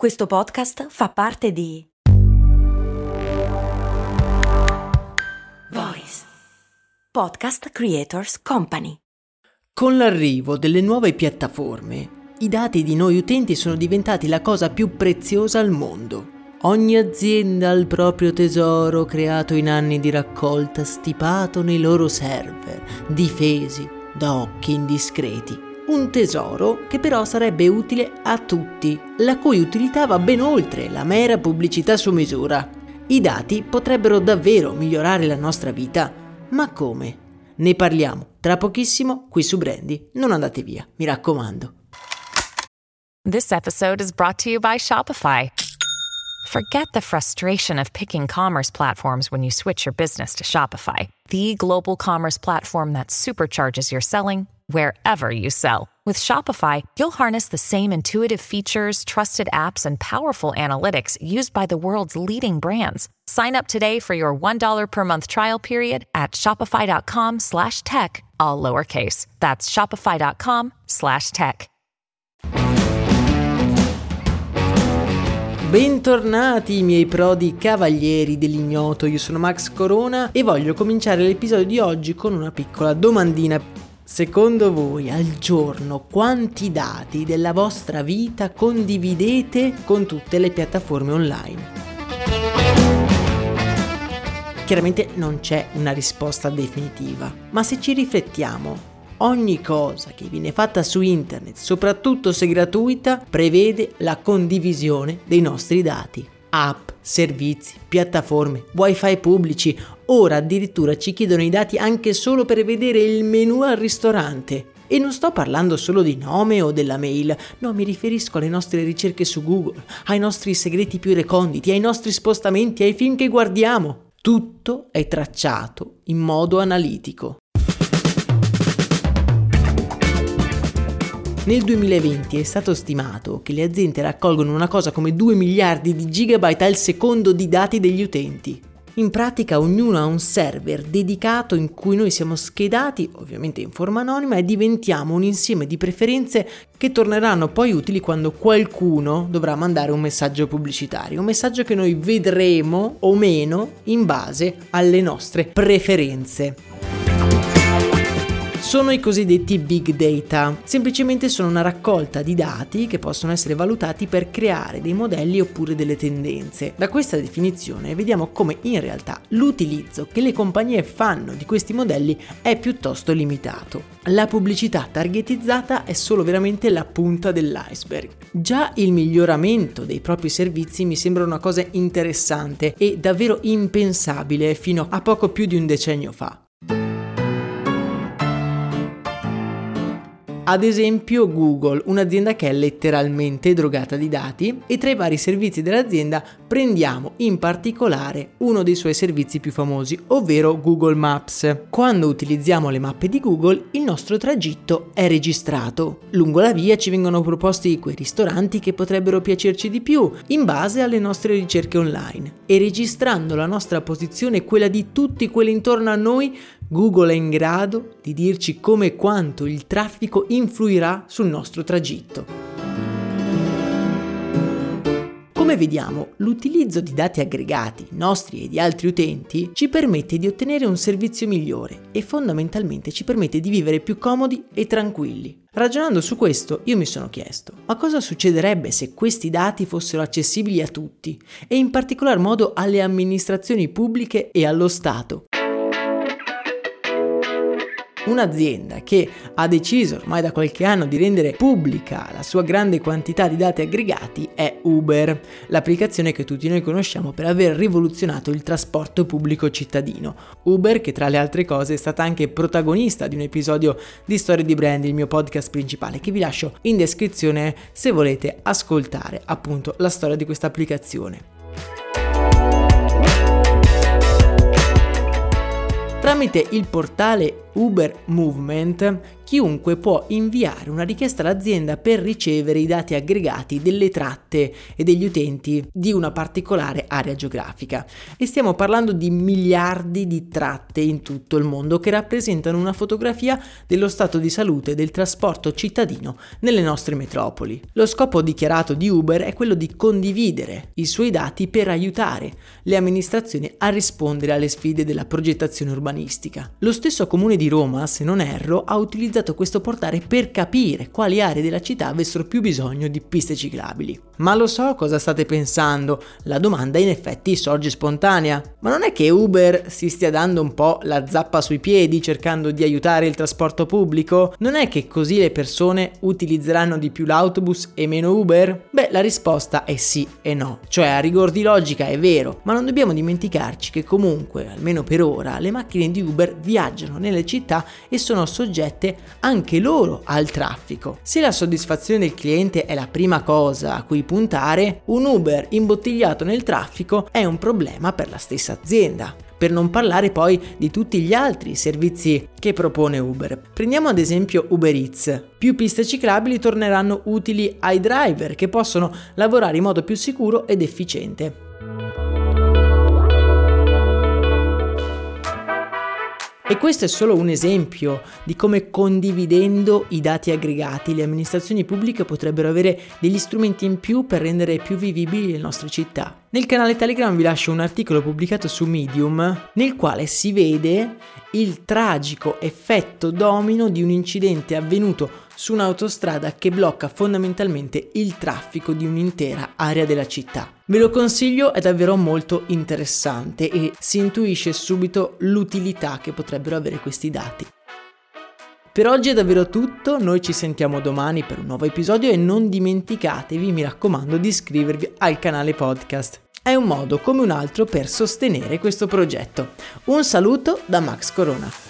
Questo podcast fa parte di Voice Podcast Creators Company. Con l'arrivo delle nuove piattaforme, i dati di noi utenti sono diventati la cosa più preziosa al mondo. Ogni azienda ha il proprio tesoro creato in anni di raccolta, stipato nei loro server, difesi da occhi indiscreti un tesoro che però sarebbe utile a tutti, la cui utilità va ben oltre la mera pubblicità su misura. I dati potrebbero davvero migliorare la nostra vita, ma come? Ne parliamo tra pochissimo qui su Brandy. Non andate via, mi raccomando. This episode is brought to you by Shopify. Forget the frustration of picking commerce platforms when you switch your business to Shopify, the global commerce platform that supercharges your selling wherever you sell. With Shopify, you'll harness the same intuitive features, trusted apps, and powerful analytics used by the world's leading brands. Sign up today for your $1 per month trial period at shopify.com slash tech, all lowercase. That's shopify.com slash tech. Bentornati miei prodi cavalieri dell'ignoto, io sono Max Corona e voglio cominciare l'episodio di oggi con una piccola domandina Secondo voi al giorno quanti dati della vostra vita condividete con tutte le piattaforme online? Chiaramente non c'è una risposta definitiva, ma se ci riflettiamo, ogni cosa che viene fatta su internet, soprattutto se gratuita, prevede la condivisione dei nostri dati. App, servizi, piattaforme, wifi pubblici, ora addirittura ci chiedono i dati anche solo per vedere il menu al ristorante. E non sto parlando solo di nome o della mail, no, mi riferisco alle nostre ricerche su Google, ai nostri segreti più reconditi, ai nostri spostamenti, ai film che guardiamo. Tutto è tracciato in modo analitico. Nel 2020 è stato stimato che le aziende raccolgono una cosa come 2 miliardi di gigabyte al secondo di dati degli utenti. In pratica ognuno ha un server dedicato in cui noi siamo schedati, ovviamente in forma anonima, e diventiamo un insieme di preferenze che torneranno poi utili quando qualcuno dovrà mandare un messaggio pubblicitario, un messaggio che noi vedremo o meno in base alle nostre preferenze sono i cosiddetti big data. Semplicemente sono una raccolta di dati che possono essere valutati per creare dei modelli oppure delle tendenze. Da questa definizione vediamo come in realtà l'utilizzo che le compagnie fanno di questi modelli è piuttosto limitato. La pubblicità targetizzata è solo veramente la punta dell'iceberg. Già il miglioramento dei propri servizi mi sembra una cosa interessante e davvero impensabile fino a poco più di un decennio fa. Ad esempio Google, un'azienda che è letteralmente drogata di dati e tra i vari servizi dell'azienda prendiamo in particolare uno dei suoi servizi più famosi, ovvero Google Maps. Quando utilizziamo le mappe di Google il nostro tragitto è registrato. Lungo la via ci vengono proposti quei ristoranti che potrebbero piacerci di più in base alle nostre ricerche online e registrando la nostra posizione e quella di tutti quelli intorno a noi Google è in grado di dirci come e quanto il traffico influirà sul nostro tragitto. Come vediamo, l'utilizzo di dati aggregati, nostri e di altri utenti, ci permette di ottenere un servizio migliore e fondamentalmente ci permette di vivere più comodi e tranquilli. Ragionando su questo, io mi sono chiesto, ma cosa succederebbe se questi dati fossero accessibili a tutti e in particolar modo alle amministrazioni pubbliche e allo Stato? Un'azienda che ha deciso ormai da qualche anno di rendere pubblica la sua grande quantità di dati aggregati è Uber, l'applicazione che tutti noi conosciamo per aver rivoluzionato il trasporto pubblico cittadino. Uber che tra le altre cose è stata anche protagonista di un episodio di Storie di Brand, il mio podcast principale, che vi lascio in descrizione se volete ascoltare appunto la storia di questa applicazione. Tramite il portale Uber Movement chiunque può inviare una richiesta all'azienda per ricevere i dati aggregati delle tratte e degli utenti di una particolare area geografica. E stiamo parlando di miliardi di tratte in tutto il mondo che rappresentano una fotografia dello stato di salute del trasporto cittadino nelle nostre metropoli. Lo scopo dichiarato di Uber è quello di condividere i suoi dati per aiutare le amministrazioni a rispondere alle sfide della progettazione urbanistica. Lo stesso comune di Roma, se non erro, ha utilizzato questo portale per capire quali aree della città avessero più bisogno di piste ciclabili. Ma lo so cosa state pensando, la domanda in effetti sorge spontanea. Ma non è che Uber si stia dando un po' la zappa sui piedi cercando di aiutare il trasporto pubblico? Non è che così le persone utilizzeranno di più l'autobus e meno Uber? Beh, la risposta è sì e no. Cioè, a rigor di logica è vero, ma non dobbiamo dimenticarci che comunque, almeno per ora, le macchine di Uber viaggiano nelle città e sono soggette anche loro al traffico. Se la soddisfazione del cliente è la prima cosa a cui puntare, un Uber imbottigliato nel traffico è un problema per la stessa azienda per non parlare poi di tutti gli altri servizi che propone Uber. Prendiamo ad esempio Uber Eats. Più piste ciclabili torneranno utili ai driver che possono lavorare in modo più sicuro ed efficiente. E questo è solo un esempio di come condividendo i dati aggregati le amministrazioni pubbliche potrebbero avere degli strumenti in più per rendere più vivibili le nostre città. Nel canale Telegram vi lascio un articolo pubblicato su Medium nel quale si vede il tragico effetto domino di un incidente avvenuto su un'autostrada che blocca fondamentalmente il traffico di un'intera area della città. Ve lo consiglio, è davvero molto interessante e si intuisce subito l'utilità che potrebbero avere questi dati. Per oggi è davvero tutto, noi ci sentiamo domani per un nuovo episodio e non dimenticatevi, mi raccomando, di iscrivervi al canale podcast. È un modo come un altro per sostenere questo progetto. Un saluto da Max Corona.